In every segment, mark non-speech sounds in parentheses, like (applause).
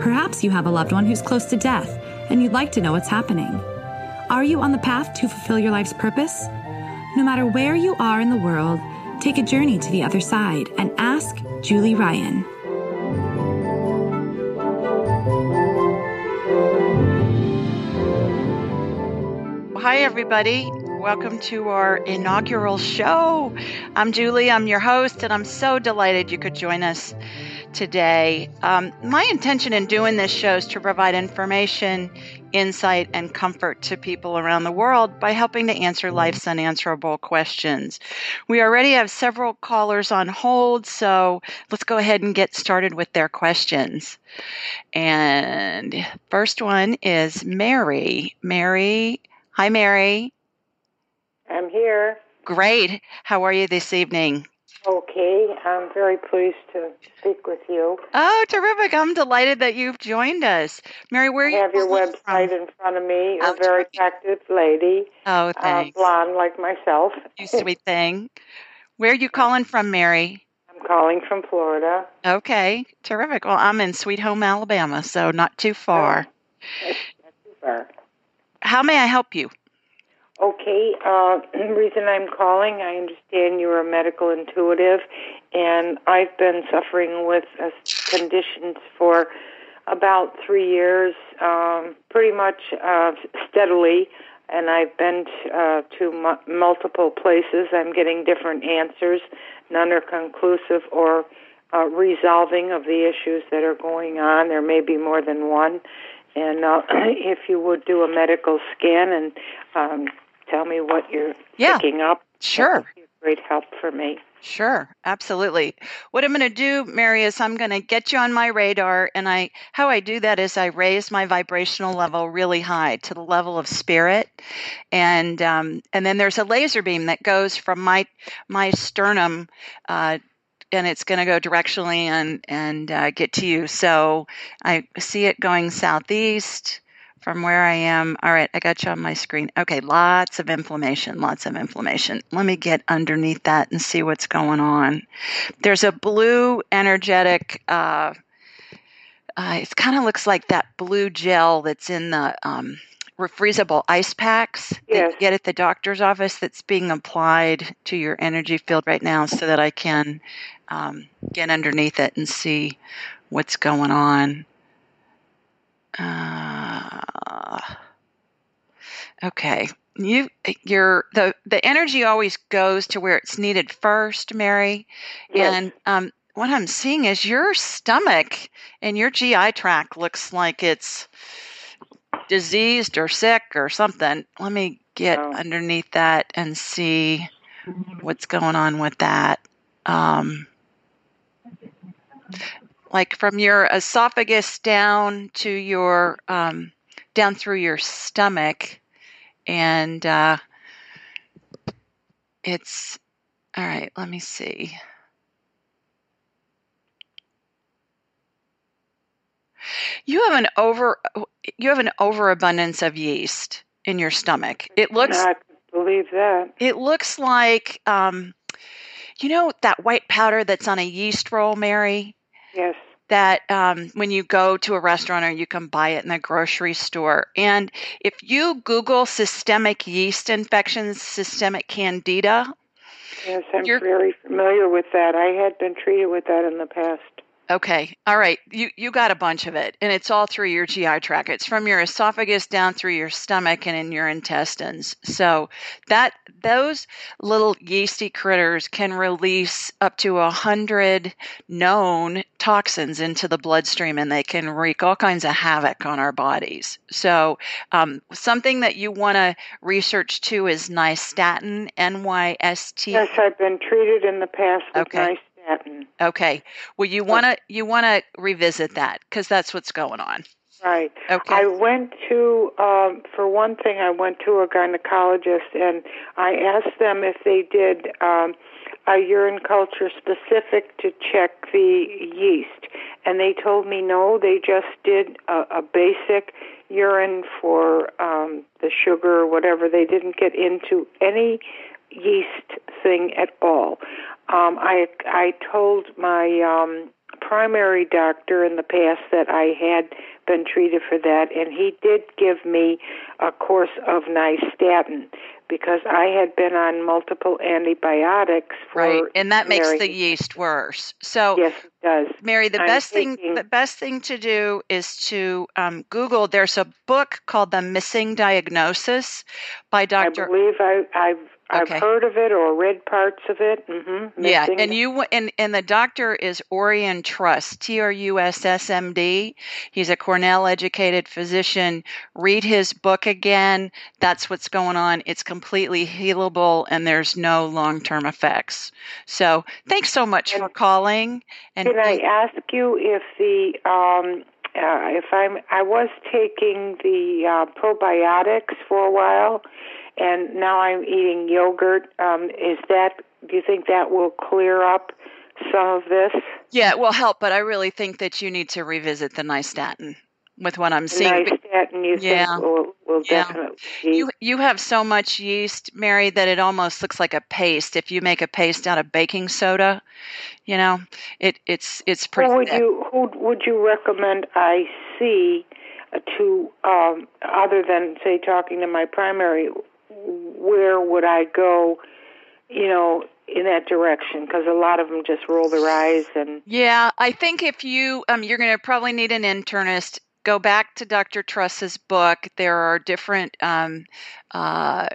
Perhaps you have a loved one who's close to death and you'd like to know what's happening. Are you on the path to fulfill your life's purpose? No matter where you are in the world, take a journey to the other side and ask Julie Ryan. Hi, everybody. Welcome to our inaugural show. I'm Julie, I'm your host, and I'm so delighted you could join us today. Um, my intention in doing this show is to provide information, insight, and comfort to people around the world by helping to answer life's unanswerable questions. We already have several callers on hold, so let's go ahead and get started with their questions. And first one is Mary. Mary, hi, Mary. I'm here. Great. How are you this evening? Okay, I'm very pleased to speak with you. Oh, terrific. I'm delighted that you've joined us. Mary, where I you have your website from? in front of me. Oh, a very terrific. attractive lady, Oh, uh, thanks. blonde like myself. you sweet thing. Where are you (laughs) calling from, Mary? I'm calling from Florida. Okay, terrific. Well, I'm in Sweet Home, Alabama, so not too far. (laughs) Not too far. How may I help you? Okay, uh, the (clears throat) reason I'm calling, I understand you're a medical intuitive, and I've been suffering with uh, conditions for about three years, um, pretty much uh, steadily, and I've been uh, to mu- multiple places. I'm getting different answers. None are conclusive or uh, resolving of the issues that are going on. There may be more than one. And uh, (clears throat) if you would do a medical scan and um, tell me what you're Yeah. picking up, Sure. great help for me. Sure, absolutely. What I'm going to do, Mary, is I'm going to get you on my radar, and I how I do that is I raise my vibrational level really high to the level of spirit, and um, and then there's a laser beam that goes from my my sternum. Uh, and it's going to go directionally and and uh, get to you. So I see it going southeast from where I am. All right, I got you on my screen. Okay, lots of inflammation, lots of inflammation. Let me get underneath that and see what's going on. There's a blue energetic. Uh, uh, it kind of looks like that blue gel that's in the um, refreezable ice packs that Yes. you get at the doctor's office that's being applied to your energy field right now so that I can um, get underneath it and see what's going on. Uh, okay. You your the the energy always goes to where it's needed first, Mary. Yes. And um, what I'm seeing is your stomach and your GI tract looks like it's diseased or sick or something. Let me get Oh. underneath that and see what's going on with that. Um, like from your esophagus down to your um, down through your stomach, and uh, it's all right. Let me see. You have an over you have an overabundance of yeast in your stomach. It looks I believe that. it looks like um, you know that white powder that's on a yeast roll, Mary. Yes. That um, when you go to a restaurant or you can buy it in the grocery store, and if you Google systemic yeast infections, systemic candida, Yes, I'm You're- very familiar with that. I had been treated with that in the past. Okay. All right. You you got a bunch of it and it's all through your GI tract. It's from your esophagus down through your stomach and in your intestines. So that those little yeasty critters can release up to a hundred known toxins into the bloodstream and they can wreak all kinds of havoc on our bodies. So um, something that you want to research too is nystatin, N Y S T. Yes, I've been treated in the past with Okay. nystatin. Okay. Well, you want to you want to revisit that because that's what's going on. Right. Okay. I went to, um, for one thing, I went to a gynecologist and I asked them if they did um, a urine culture specific to check the yeast. And they told me no, they just did a, a basic urine for um, the sugar or whatever. They didn't get into any yeast thing at all. Um, I I told my um, primary doctor in the past that I had been treated for that, and he did give me a course of nystatin because I had been on multiple antibiotics for right, and that makes the yeast worse. So, yes, it does. Mary, the I'm best taking- thing the best thing to do is to um, Google. There's a book called The Missing Diagnosis by Dr. I believe I, I've I've heard of it or read parts of it. Mm-hmm. Yeah, and you and and the doctor is Orian Truss, T R U S S M D. He's a Cornell educated physician. Read his book again. That's what's going on. It's completely healable and there's no long-term effects. So, thanks so much for calling and Can I ask you if the um, uh, if I'm I was taking the uh, probiotics for a while, and now I'm eating yogurt. Um, is that do you think that will clear up some of this? Yeah, it will help, but I really think that you need to revisit the nystatin with what I'm seeing. Nystatin, you Yeah. think will will Yeah. definitely. You you have so much yeast, Mary, that it almost looks like a paste. If you make a paste out of baking soda, you know, it it's it's pretty who would thick. you who would you recommend I see to um, other than say talking to my primary? Where would I go? You know, in that direction because a lot of them just roll their eyes and Yeah, I think if you um you're going to probably need an internist. Go back to Dr. Truss's book. There are different um, uh,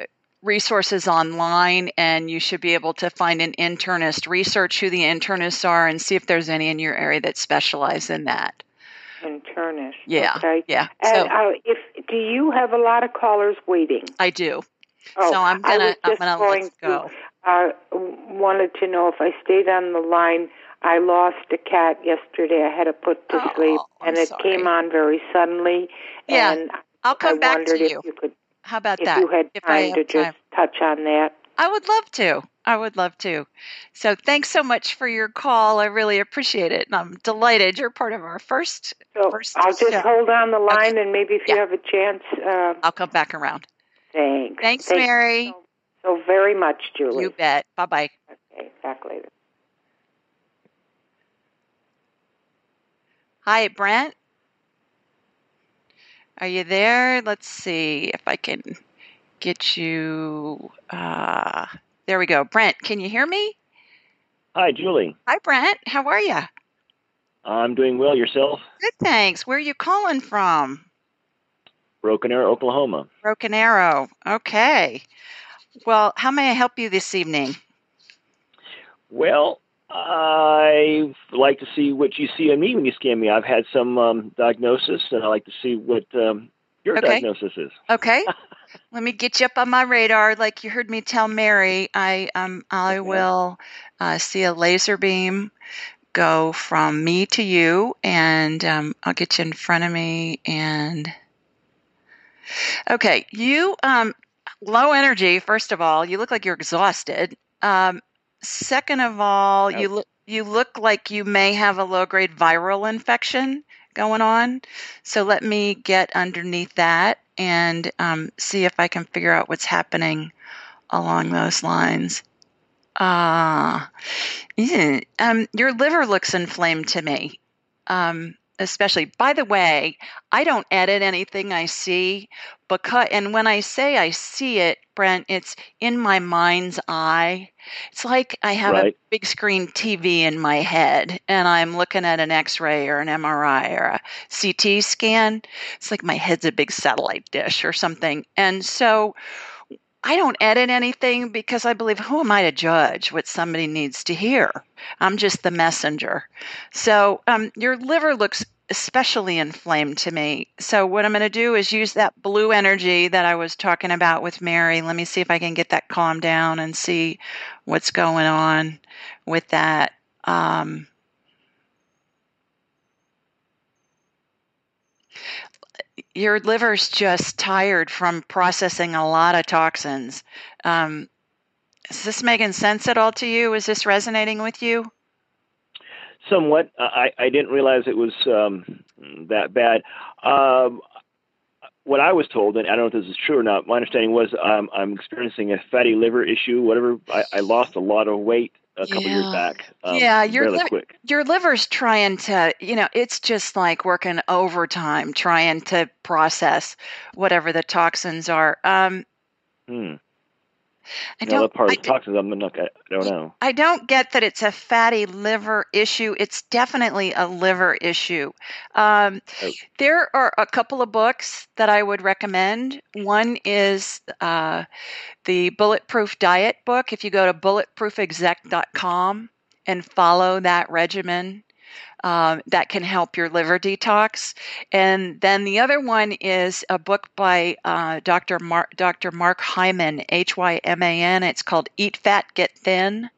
resources online, and you should be able to find an internist. Research who the internists are and see if there's any in your area that specialize in that. internist. Yeah, Okay. yeah. And So uh, if do you have a lot of callers waiting? I do. Oh, so I'm gonna I'm gonna going go. to, uh, wanted to know if I stayed on the line. I lost a cat yesterday. I had to put to Oh, sleep, I'm and it sorry. came on very suddenly. Yeah, and I'll come I back wondered to if you. you could, How about if that? you had if time to time. just touch on that. I would love to. I would love to. So thanks so much for your call. I really appreciate it. And I'm delighted you're part of our first. So First I'll just show. hold on the line, and maybe if you have a chance, uh, I'll come back around. Thanks. Thanks, Thank Mary. So, so very much, Julie. You bet. Bye bye. Okay, back later. Hi, Brent. Are you there? Let's see if I can get you. Uh, there we go. Brent, can you hear me? Hi, Julie. Hi, Brent. How are you? I'm doing well. Yourself? Good, thanks. Where are you calling from? Broken Arrow, Oklahoma. Broken Arrow. Okay. Well, how may I help you this evening? Well, I like to see what you see in me when you scan me. I've had some um, diagnosis, and I like to see what um, your Okay. diagnosis is. Okay. (laughs) Let me get you up on my radar. Like you heard me tell Mary, I um I will uh, see a laser beam go from me to you, and um, I'll get you in front of me. And okay, you um low energy. First of all, you look like you're exhausted. Um, second of all, you look you look like you may have a low grade viral infection going on. So let me get underneath that and um, see if I can figure out what's happening along those lines. Ah, yeah. um, your liver looks inflamed to me. Um, especially, by the way, I don't edit anything I see because, and when I say I see it, Brent, it's in my mind's eye. It's like I have a big screen TV in my head and I'm looking at an x ray or an MRI or a CT scan. It's like my head's a big satellite dish or something. And so I don't edit anything because I believe who am I to judge what somebody needs to hear? I'm just the messenger. So um, your liver looks especially inflamed to me. So what I'm going to do is use that blue energy that I was talking about with Mary. Let me see if I can get that calmed down and see what's going on with that. Um, your liver's just tired from processing a lot of toxins. Um, is this making sense at all to you? Is this resonating with you? Somewhat. I, I didn't realize it was um, that bad. Um, what I was told, and I don't know if this is true or not, my understanding was um, I'm experiencing a fatty liver issue. Whatever, I, I lost a lot of weight a couple yeah. years back. Um, yeah, your li- quick. your liver's trying to, you know, it's just like working overtime trying to process whatever the toxins are. Um, hmm. I don't. part I, of the toxins, I'm not, I don't know. I don't get that it's a fatty liver issue. It's definitely a liver issue. Um, Oh. there are a couple of books that I would recommend. One is uh, the Bulletproof Diet book. If you go to bulletproofexec.com and follow that regimen, um, that can help your liver detox. And then the other one is a book by uh, Dr. Mark, Dr. Mark Hyman, H Y M A N. It's called Eat Fat, Get Thin.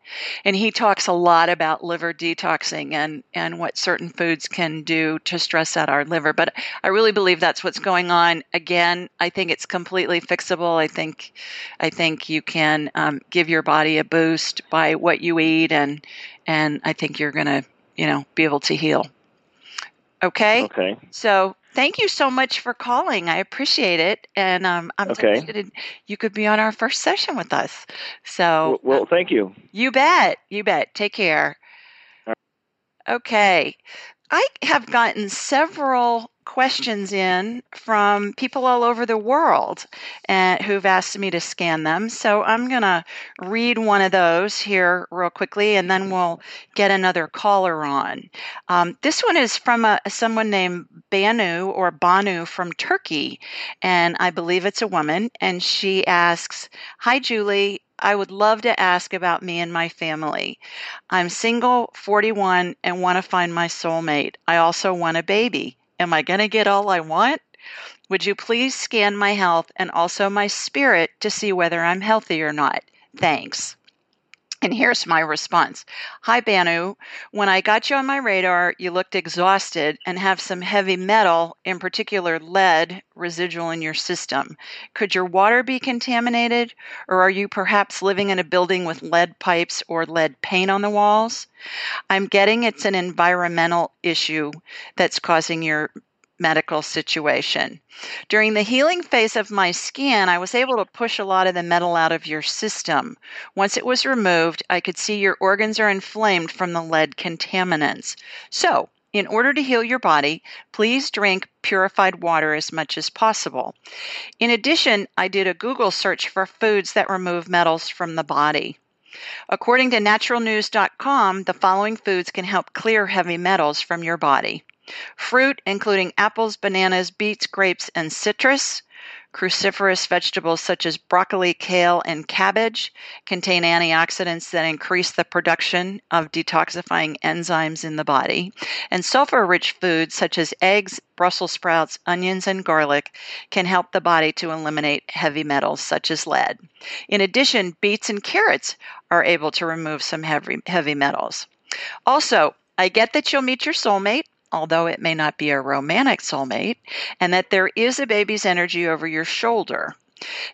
And he talks a lot about liver detoxing and, and what certain foods can do to stress out our liver. But I really believe that's what's going on. Again, I think it's completely fixable. I think I think you can um, give your body a boost by what you eat, and and I think you're going to you know, be able to heal. Okay. Okay. So thank you so much for calling. I appreciate it, and um, I'm Okay. delighted you could be on our first session with us. So Well, well, thank you. you bet, you bet. Take care. Okay. I have gotten several questions in from people all over the world and who've asked me to scan them. So I'm going to read one of those here real quickly and then we'll get another caller on. Um, this one is from a, someone named Banu or Banu from Turkey, and I believe it's a woman. And she asks Hi, Julie. I would love to ask about me and my family. I'm single, 41, and want to find my soulmate. I also want a baby. Am I going to get all I want? Would you please scan my health and also my spirit to see whether I'm healthy or not? Thanks. And here's my response Hi, Banu. When I got you on my radar, you looked exhausted and have some heavy metal, in particular lead, residual in your system. Could your water be contaminated, or are you perhaps living in a building with lead pipes or lead paint on the walls? I'm getting it's an environmental issue that's causing your medical situation. During the healing phase of my scan, I was able to push a lot of the metal out of your system. Once it was removed, I could see your organs are inflamed from the lead contaminants. So, in order to heal your body, please drink purified water as much as possible. In addition, I did a Google search for foods that remove metals from the body. According to naturalnews.com, the following foods can help clear heavy metals from your body fruit, including apples, bananas, beets, grapes, and citrus. Cruciferous vegetables such as broccoli, kale, and cabbage contain antioxidants that increase the production of detoxifying enzymes in the body. And sulfur rich foods such as eggs, Brussels sprouts, onions, and garlic can help the body to eliminate heavy metals such as lead. In addition, beets and carrots are able to remove some heavy, heavy metals. Also, I get that you'll meet your soulmate although it may not be a romantic soulmate, and that there is a baby's energy over your shoulder.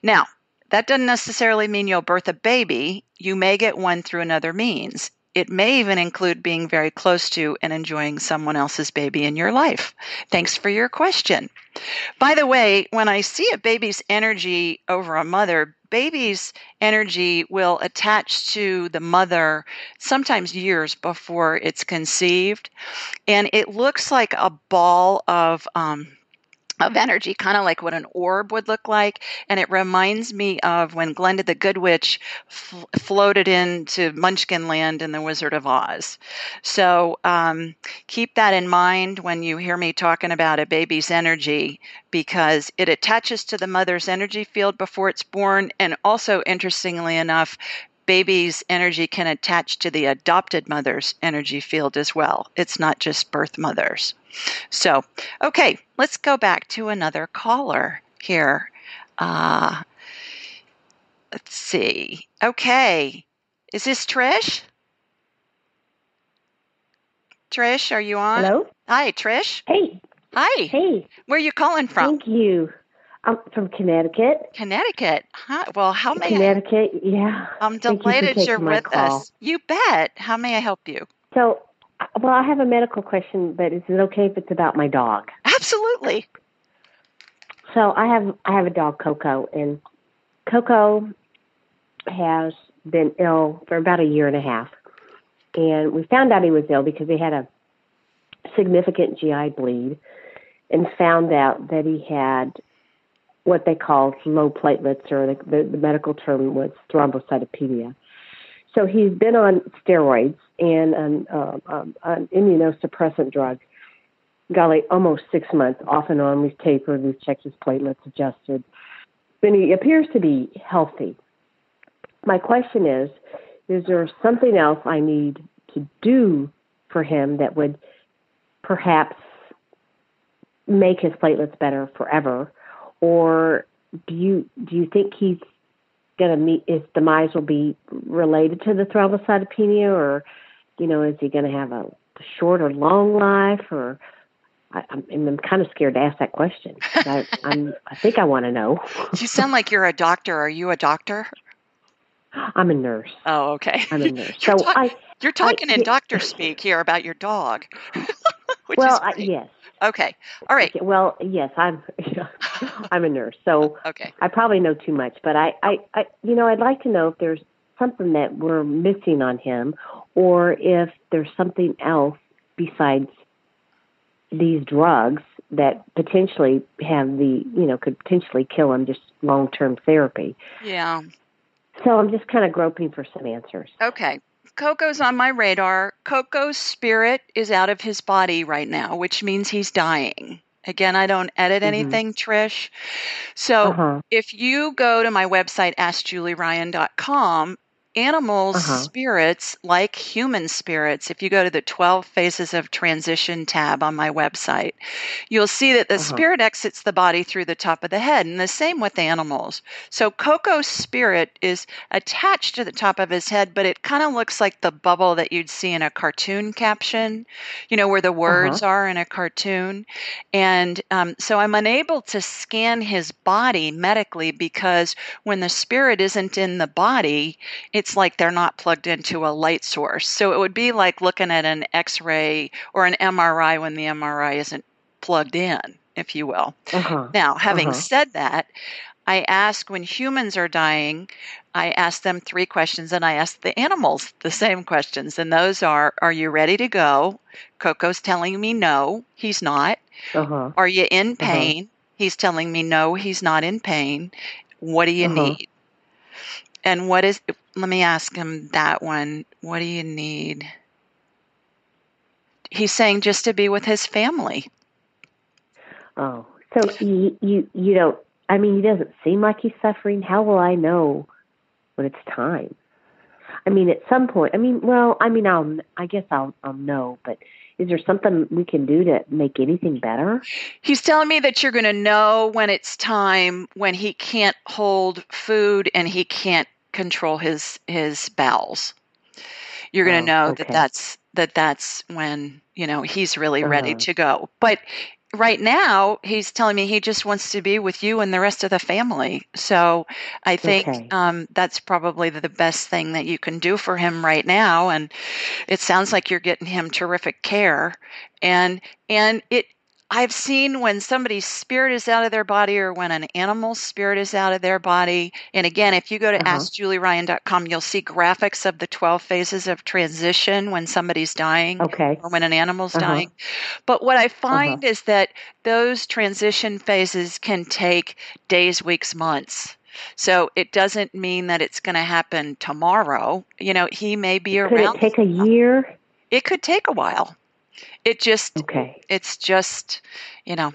Now, that doesn't necessarily mean you'll birth a baby. You may get one through another means. It may even include being very close to and enjoying someone else's baby in your life. Thanks for your question. By the way, when I see a baby's energy over a mother, baby's energy will attach to the mother sometimes years before it's conceived. And it looks like a ball of, um, of energy, kind of like what an orb would look like. And it reminds me of when Glenda the Good Witch f- floated into Munchkin Land in The Wizard of Oz. So um, keep that in mind when you hear me talking about a baby's energy, because it attaches to the mother's energy field before it's born. And also, interestingly enough, baby's energy can attach to the adopted mother's energy field as well. It's not just birth mothers. So, okay, let's go back to another caller here. Uh, let's see. Okay, is this Trish? Trish, are you on? Hello? Hi, Trish. Hey. Hi. Hey. Where are you calling from? Thank you. I'm from Connecticut. Connecticut. Huh? Well, how may Connecticut, I, yeah. I'm delighted you are with call. us. You bet. How may I help you? So, well, I have a medical question, but is it okay if it's about my dog? Absolutely. So I have I have a dog, Coco, and Coco has been ill for about a year and a half, and we found out he was ill because he had a significant GI bleed, and found out that he had what they call low platelets, or the, the, the medical term was thrombocytopenia. So he's been on steroids and an, um, um, an immunosuppressant drug. Golly, almost six months off and on. We've tapered, we've checked his platelets, adjusted. But he appears to be healthy. My question is Is there something else I need to do for him that would perhaps make his platelets better forever? Or do you do you think he's going to meet his demise will be related to the thrombocytopenia, or you know, is he going to have a short or long life, or I, I'm, I'm kind of scared to ask that question. (laughs) I, I'm, I think I want to know. you sound like you're a doctor. Are you a doctor? I'm a nurse. Oh, okay. I'm a nurse. so talk, I, you're talking I, in doctor speak here about your dog. (laughs) well, yes, Okay. All right. Okay. Well, yes, I'm. (laughs) I'm a nurse, so okay. I probably know too much. But I, I, I, you know, I'd like to know if there's something that we're missing on him, or if there's something else besides these drugs that potentially have the, you know, could potentially kill him. Just long-term therapy. Yeah. So I'm just kind of groping for some answers. Okay. Coco's on my radar. Coco's spirit is out of his body right now, which means he's dying. Again, I don't edit mm-hmm. anything, Trish. So uh-huh. if you go to my website, askjulieryan.com, animals' uh-huh. spirits, like human spirits, if you go to the 12 Phases of Transition tab on my website, you'll see that the uh-huh. spirit exits the body through the top of the head, and the same with animals. So Coco's spirit is attached to the top of his head, but it kind of looks like the bubble that you'd see in a cartoon caption, you know, where the words uh-huh. are in a cartoon. And um, so I'm unable to scan his body medically because when the spirit isn't in the body, it it's like they're not plugged into a light source. So it would be like looking at an x ray or an MRI when the MRI isn't plugged in, if you will. Uh-huh. Now, having uh-huh. said that, I ask when humans are dying, I ask them three questions and I ask the animals the same questions. And those are Are you ready to go? Coco's telling me no, he's not. Uh-huh. Are you in uh-huh. pain? He's telling me no, he's not in pain. What do you uh-huh. need? And what is, let me ask him that one. What do you need? He's saying just to be with his family. Oh, so you, you, you don't, I mean, he doesn't seem like he's suffering. How will I know when it's time? I mean, at some point, I mean, well, I mean, I'll, I guess I'll, I'll know, but is there something we can do to make anything better? He's telling me that you're going to know when it's time when he can't hold food and he can't control his his bowels. You're going to oh, know okay. that that's that that's when you know he's really uh-huh. ready to go. But right now he's telling me he just wants to be with you and the rest of the family so i think okay. um, that's probably the best thing that you can do for him right now and it sounds like you're getting him terrific care and and it I've seen when somebody's spirit is out of their body or when an animal's spirit is out of their body. And again, if you go to uh-huh. askjulieryan.com, you'll see graphics of the 12 phases of transition when somebody's dying okay. or when an animal's uh-huh. dying. But what I uh-huh. find uh-huh. is that those transition phases can take days, weeks, months. So it doesn't mean that it's going to happen tomorrow. You know, he may be could around. Could it take a year? It could take a while. It just okay. It's just you know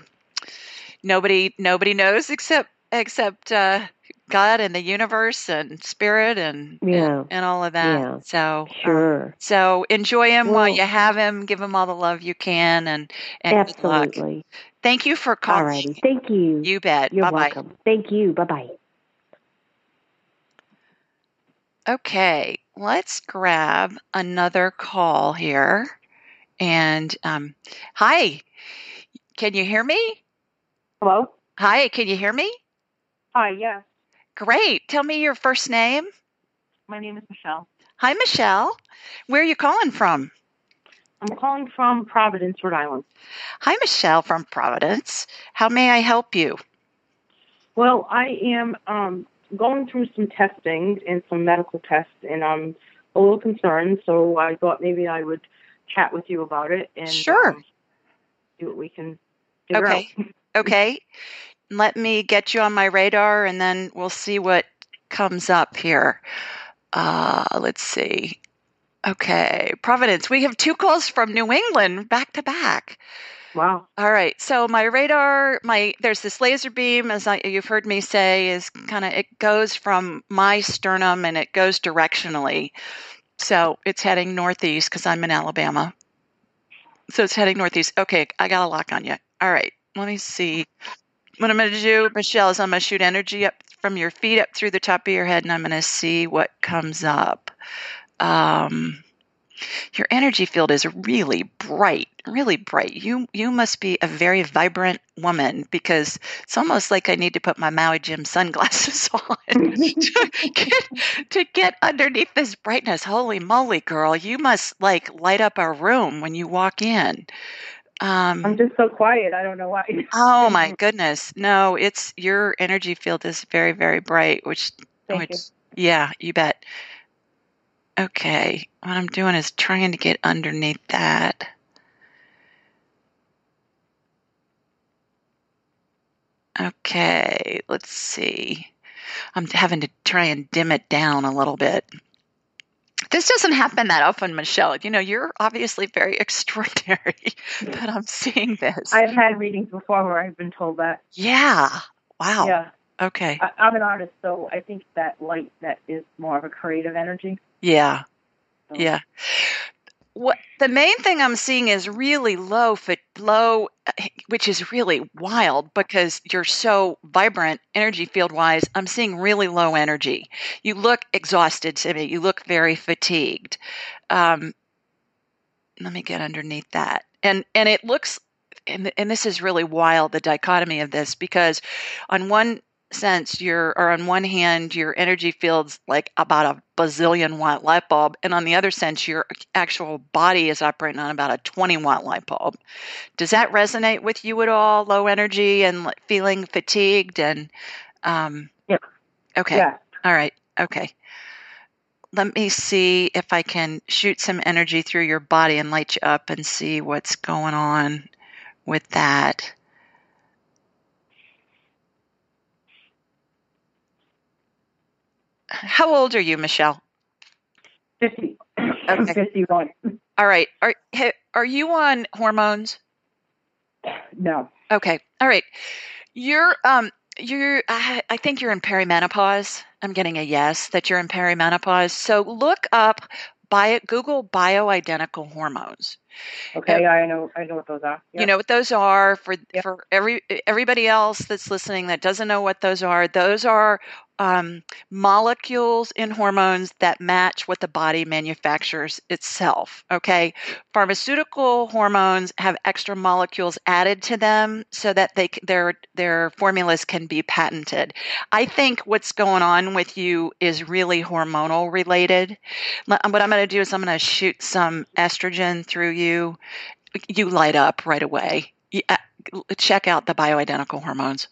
nobody nobody knows except except uh, God and the universe and spirit and yeah. and, and all of that. Yeah. So um, sure. Um, so enjoy him well, while you have him. Give him all the love you can and and absolutely. Thank you for calling. All righty. Thank you. You bet. You're Bye-bye. welcome. Thank you. Bye bye. Okay, let's grab another call here. And um, hi, can you hear me? Hello? Hi, can you hear me? Hi, yes. Great. Tell me your first name. My name is Michelle. Hi, Michelle. Where are you calling from? I'm calling from Providence, Rhode Island. Hi, Michelle from Providence. How may I help you? Well, I am um, going through some testing and some medical tests, and I'm a little concerned, so I thought maybe I would chat with you about it and Sure. um, see what we can Okay. (laughs) Okay. Let me get you on my radar and then we'll see what comes up here. Uh, let's see. Okay. Providence, we have two calls from New England back to back. Wow. All right. So my radar, my there's this laser beam, as I, you've heard me say, is kind of it goes from my sternum and it goes directionally. So it's heading northeast because I'm in Alabama. So it's heading northeast. Okay, I got a lock on you. All right. Let me see. What I'm going to do, Michelle, is I'm going to shoot energy up from your feet up through the top of your head, and I'm going to see what comes up. Um, your energy field is really bright, really bright. You you must be a very vibrant woman because it's almost like I need to put my Maui Jim sunglasses (laughs) on to get to get underneath this brightness. Holy moly, girl! You must like light up a room when you walk in. Um, I'm just so quiet. I don't know why. Oh (laughs) my goodness. No, it's your energy field is very, very bright, which Thank which you. yeah, you bet. Okay. What I'm doing is trying to get underneath that. Okay, let's see. I'm having to try and dim it down a little bit. This doesn't happen that often, Michelle. You know, you're obviously very (laughs) extraordinary that I'm seeing this. I've had readings before where I've been told that. yeah. Wow. Yeah. Okay. I, I'm an artist, so I think that light that is more of a creative energy. Yeah. So- Yeah. What the main thing I'm seeing is really low fit low uh, which is really wild because you're so vibrant energy field wise. I'm seeing really low energy. You look exhausted to me. You look very fatigued. Um, let me get underneath that. And and it looks and and this is really wild the dichotomy of this because on one sense you're or on one hand your energy field's like about a bazillion watt light bulb and on the other sense your actual body is operating on about a 20 watt light bulb. Does that resonate with you at all? Low energy and feeling fatigued and um Yeah. okay. Yeah. all right. Okay. Let me see if i can shoot some energy through your body and light you up and see what's going on with that how old are you michelle 50. (clears throat) Okay. 51. all right are are you on hormones No. Okay. All right. You're um you're I, I think you're in perimenopause. I'm getting a yes that you're in perimenopause. So look up bio Google bioidentical hormones. Okay, I know I know what those are. You know what those are for Yep. for every everybody else that's listening that doesn't know what those are. Those are um, molecules in hormones that match what the body manufactures itself. Okay, pharmaceutical hormones have extra molecules added to them so that they their their formulas can be patented. I think what's going on with you is really hormonal related. What I'm going to do is I'm going to shoot some estrogen through you. You you light up right away. You- uh, Check out the bioidentical hormones.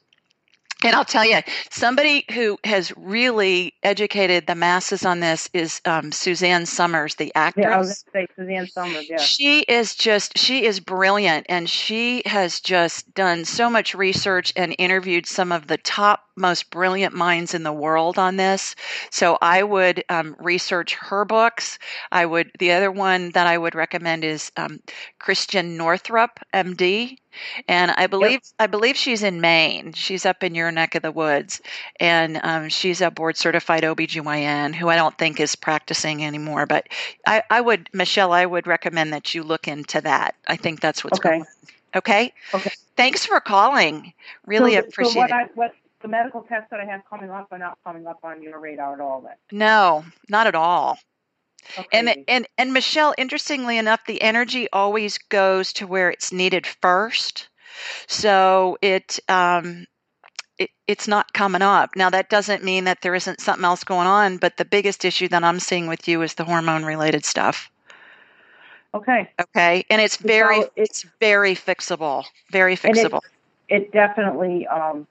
And I'll tell you, somebody who has really educated the masses on this is um, Suzanne Somers, the actress. Yeah, I was going to say Suzanne Somers. Yeah. She is just, she is brilliant. And she has just done so much research and interviewed some of the top, most brilliant minds in the world on this. So I would um, research her books. I would, the other one that I would recommend is um, Christiane Northrup, MD. And I believe I believe she's in Maine. She's up in your neck of the woods. And um, she's a board certified OBGYN who I don't think is practicing anymore. But I, I would, Michelle, I would recommend that you look into that. I think that's what's Okay. going on. Okay. Okay. Thanks for calling. Really so, appreciate so what it. I, what the medical tests that I have coming up are not coming up on your radar at all. Then. no, not at all. Okay. And and and Michelle, interestingly enough, the energy always goes to where it's needed first. So it, um, it, it's not coming up. Now, that doesn't mean that there isn't something else going on, but the biggest issue that I'm seeing with you is the hormone related stuff. Okay. Okay. And it's very, So it's very fixable. Very And it- fixable. It definitely um,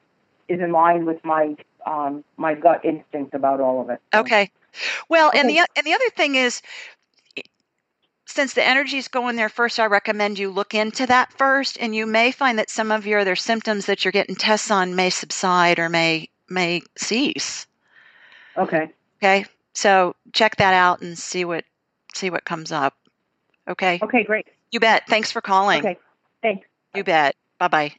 is in line with my um, my gut instinct about all of it. So- Okay. Well, and the and the other thing is since the energy is going there first, I recommend you look into that first and you may find that some of your other symptoms that you're getting tests on may subside or may may cease. Okay. Okay? So check that out and see what see what comes up. Okay? Okay. Great. You bet. Thanks for calling. Okay. Thanks. You bet. Bye bye.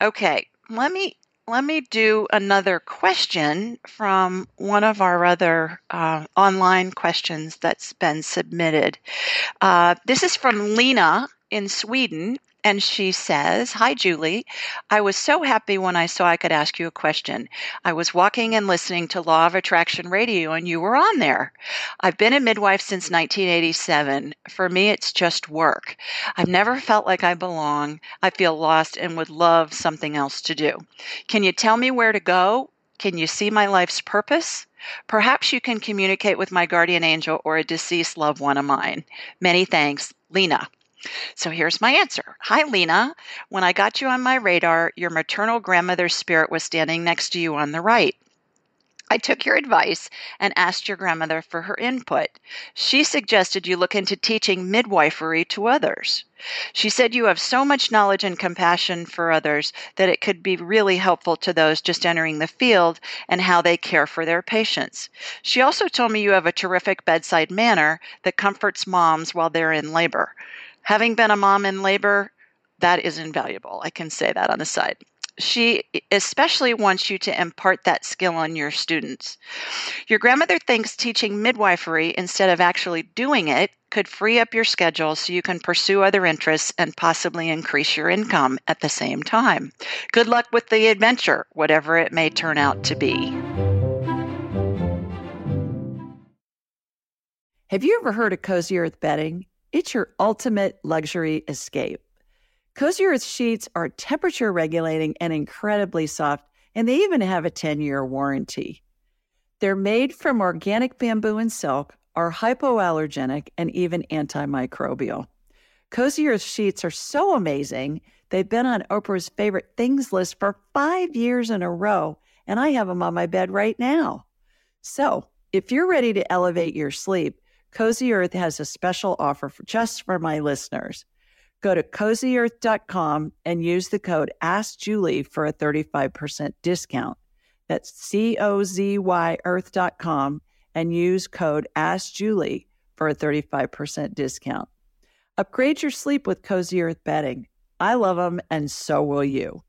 Okay, let me let me do another question from one of our other uh, online questions that's been submitted. Uh, this is from Lena in Sweden, and she says, "Hi, Julie. I was so happy when I saw I could ask you a question. I was walking and listening to Law of Attraction Radio, and you were on there. I've been a midwife since 1987. For me, it's just work. I've never felt like I belong. I feel lost and would love something else to do. Can you tell me where to go? Can you see my life's purpose? Perhaps you can communicate with my guardian angel or a deceased loved one of mine. Many thanks, Lena. So here's my answer. Hi, Lena. When I got you on my radar, your maternal grandmother's spirit was standing next to you on the right. I took your advice and asked your grandmother for her input. She suggested you look into teaching midwifery to others. She said you have so much knowledge and compassion for others that it could be really helpful to those just entering the field and how they care for their patients. She also told me you have a terrific bedside manner that comforts moms while they're in labor. Having been a mom in labor, that is invaluable. I can say that on the side. She especially wants you to impart that skill on your students. Your grandmother thinks teaching midwifery instead of actually doing it could free up your schedule so you can pursue other interests and possibly increase your income at the same time. Good luck with the adventure, whatever it may turn out to be. Have you ever heard of Cozy Earth bedding? It's your ultimate luxury escape. Cozy Earth sheets are temperature regulating and incredibly soft, and they even have a 10 year warranty. They're made from organic bamboo and silk, are hypoallergenic, and even antimicrobial. Cozy Earth sheets are so amazing, they've been on Oprah's favorite things list for five years in a row, and I have them on my bed right now. So, if you're ready to elevate your sleep, Cozy Earth has a special offer for just for my listeners. Go to cozyearth.com and use the code AskJulie for a 35% discount. That's C O Z Y earth.com and use code AskJulie for a 35% discount. Upgrade your sleep with Cozy Earth bedding. I love them, and so will you.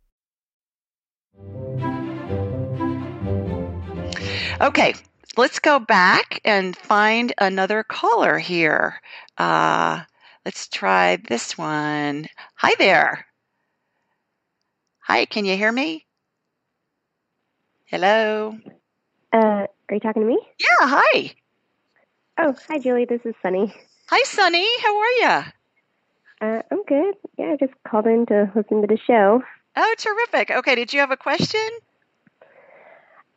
Okay, let's go back and find another caller here. Uh, let's try this one. Hi there. Hi, can you hear me? Hello. Uh, are you talking to me? Yeah, hi. Oh, hi, Julie. This is Sunny. Hi, Sunny. How are you? Uh, I'm good. Yeah, I just called in to listen to the show. Oh, terrific. Okay, did you have a question?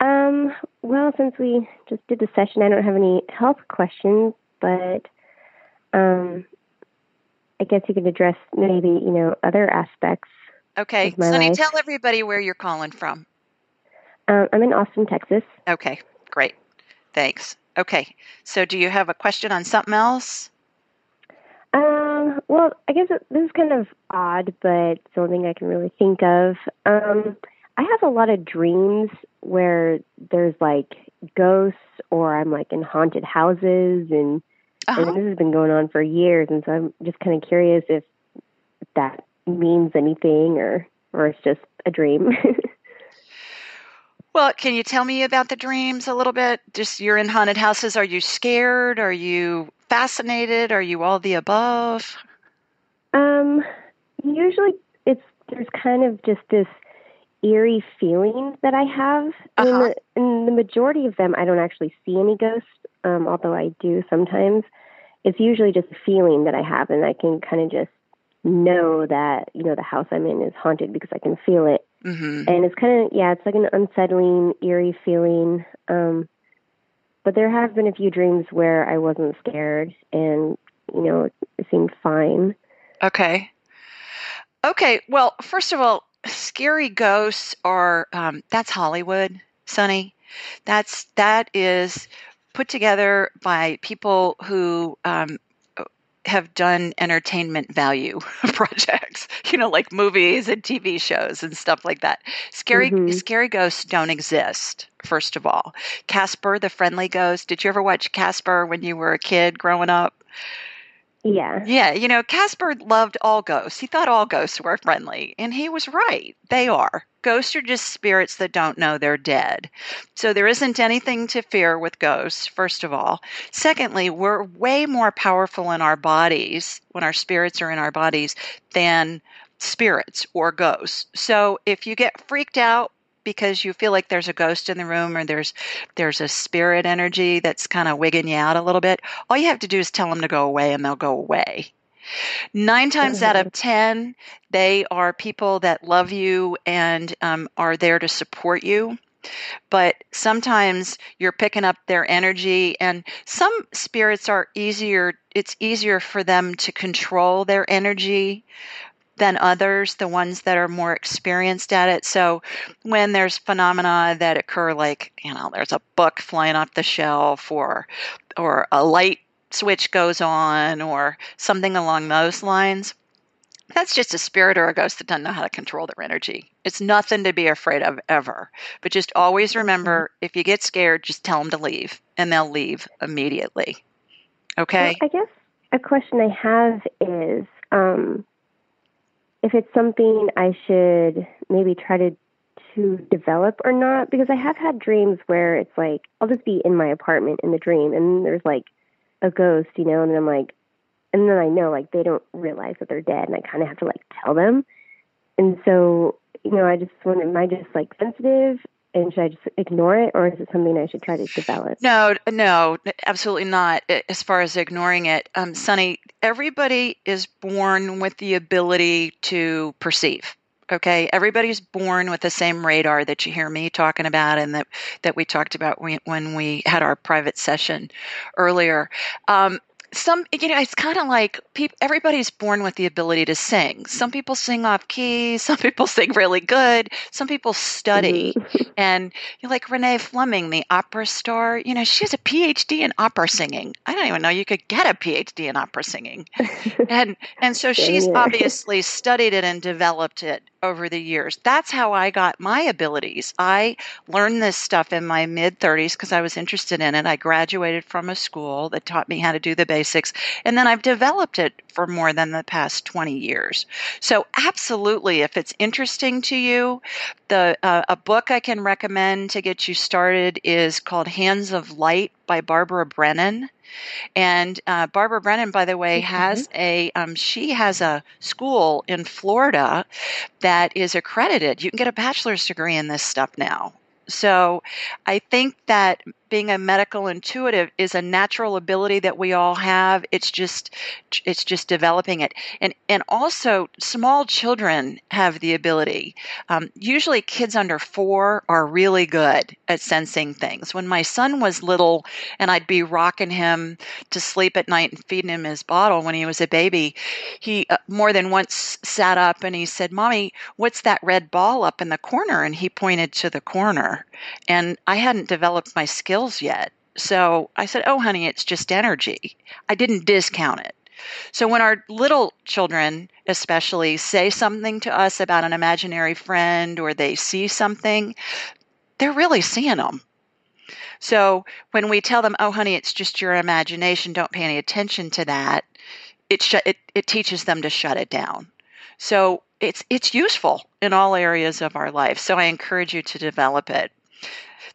Um, well, since we just did the session, I don't have any health questions, but um, I guess you could address maybe you know other aspects. Okay, Sunny, life. tell everybody where you're calling from. Um, I'm in Austin, Texas. Okay, great. Thanks. Okay, so do you have a question on something else? Um, well, I guess it- this is kind of odd, but it's the only thing I can really think of. Um, I have a lot of dreams where there's like ghosts, or I'm like in haunted houses, and Uh-huh. and this has been going on for years. And so I'm just kind of curious if that means anything, or or it's just a dream. (laughs) Well, can you tell me about the dreams a little bit? Just you're in haunted houses. Are you scared? Are you fascinated? Are you all the above? Um, usually it's there's kind of just this eerie feeling that I have. Uh-huh. the, in the majority of them, I don't actually see any ghosts, um, although I do sometimes. It's usually just a feeling that I have, and I can kind of just know that you know the house I'm in is haunted because I can feel it, Mm-hmm. and it's kind of yeah, it's like an unsettling, eerie feeling. Um, but there have been a few dreams where I wasn't scared, and you know it seemed fine. Okay. Okay. Well, first of all, scary ghosts are um, that's Hollywood, Sonny. That's that is put together by people who um, have done entertainment value (laughs) projects, (laughs) you know, like movies and TV shows and stuff like that. Scary Mhm. scary ghosts don't exist, first of all. Casper the friendly ghost. Did you ever watch Casper when you were a kid growing up? Yeah. Yeah, you know, Casper loved all ghosts. He thought all ghosts were friendly, and he was right. They are. Ghosts are just spirits that don't know they're dead. So there isn't anything to fear with ghosts, first of all. Secondly, we're way more powerful in our bodies when our spirits are in our bodies than spirits or ghosts. So if you get freaked out because you feel like there's a ghost in the room or there's there's a spirit energy that's kind of wigging you out a little bit, all you have to do is tell them to go away and they'll go away. Nine times out of 10, they are people that love you and um, are there to support you. But sometimes you're picking up their energy, and some spirits are easier, it's easier for them to control their energy than others, the ones that are more experienced at it. So when there's phenomena that occur like, you know, there's a book flying off the shelf or or a light switch goes on or something along those lines, that's just a spirit or a ghost that doesn't know how to control their energy. It's nothing to be afraid of ever. But just always remember if you get scared, just tell them to leave and they'll leave immediately. Okay? Well, I guess a question I have is um, if it's something I should maybe try to to develop or not because I have had dreams where it's like I'll just be in my apartment in the dream and there's like a ghost, you know, and I'm like and then I know like they don't realize that they're dead and I kind of have to like tell them. And so, you know, I just wonder am I just like sensitive and should I just ignore it or is it something I should try to develop? No, no, absolutely not. As far as ignoring it, um, Sonny, everybody is born with the ability to perceive. Okay, everybody's born with the same radar that you hear me talking about, and that that we talked about when, when we had our private session earlier. Um, some you know it's kind of like people everybody's born with the ability to sing. Some people sing off key (laughs) some people sing really good some people study. Mhm. (laughs) and you know, like renee fleming the opera star you know she has a phd in opera singing. I don't even know you could get a phd in opera singing. (laughs) And and so she's obviously studied it and developed it over the years. That's how i got my abilities. I learned this stuff in my mid 30s because i was interested in it. I graduated from a school that taught me how to do the basics and then i've developed it for more than the past 20 years. So absolutely if it's interesting to you the uh, a book i can recommend to get you started is called hands of light by barbara brennan and uh, Barbara Brennan, by the way, has a um, she has a school in Florida that is accredited. You can get a bachelor's degree in this stuff now. So I think that being a medical intuitive is a natural ability that we all have. It's just it's just developing it, and and also small children have the ability. Um, usually, kids under four are really good at sensing things. When my son was little, and I'd be rocking him to sleep at night and feeding him his bottle when he was a baby, he uh, more than once sat up and he said, "Mommy, what's that red ball up in the corner?" And he pointed to the corner, and I hadn't developed my yet. So I said, Oh, honey, it's just energy. I didn't discount it. So when our little children, especially, say something to us about an imaginary friend or they see something, they're really seeing them. So when we tell them, "Oh, honey, it's just your imagination. Don't pay any attention to that," it sh- it it teaches them to shut it down. So it's it's useful in all areas of our life. So I encourage you to develop it.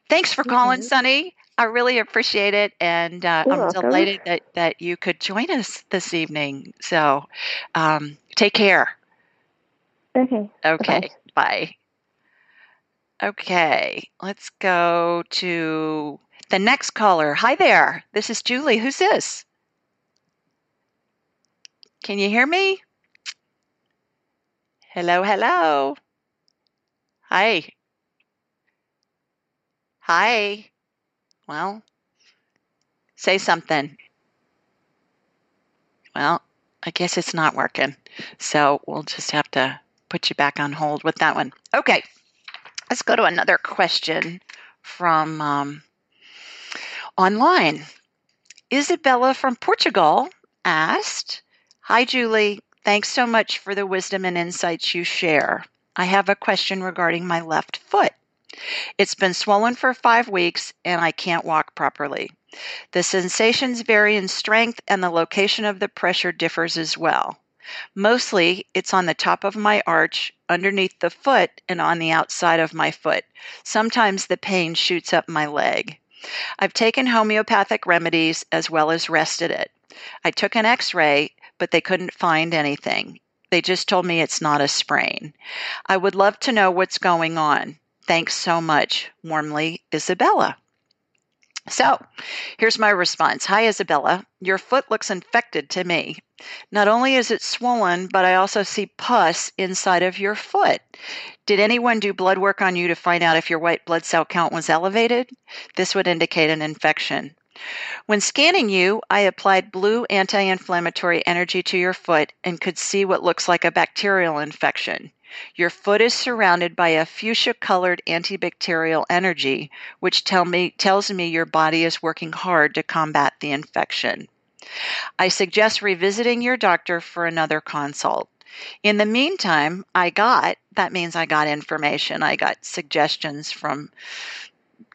Thanks for calling, Mhm. Sonny. I really appreciate it, and uh, I'm welcome. delighted that that you could join us this evening. So um, take care. Okay. Okay, bye. Okay, let's go to the next caller. Hi there. This is Julie. Who's this? Can you hear me? Hello, hello. Hi. Hi. Well, say something. Well, I guess it's not working. So we'll just have to put you back on hold with that one. Okay. Let's go to another question from um, online. Isabella from Portugal asked Hi, Julie. Thanks so much for the wisdom and insights you share. I have a question regarding my left foot. It's been swollen for five weeks and I can't walk properly. The sensations vary in strength and the location of the pressure differs as well. Mostly, it's on the top of my arch, underneath the foot, and on the outside of my foot. Sometimes the pain shoots up my leg. I've taken homeopathic remedies as well as rested it. I took an x ray, but they couldn't find anything. They just told me it's not a sprain. I would love to know what's going on. Thanks so much. Warmly, Isabella. So, here's my response Hi, Isabella. Your foot looks infected to me. Not only is it swollen, but I also see pus inside of your foot. Did anyone do blood work on you to find out if your white blood cell count was elevated? This would indicate an infection. When scanning you, I applied blue anti inflammatory energy to your foot and could see what looks like a bacterial infection. Your foot is surrounded by a fuchsia colored antibacterial energy, which tell me, tells me your body is working hard to combat the infection. I suggest revisiting your doctor for another consult. In the meantime, I got that means I got information, I got suggestions from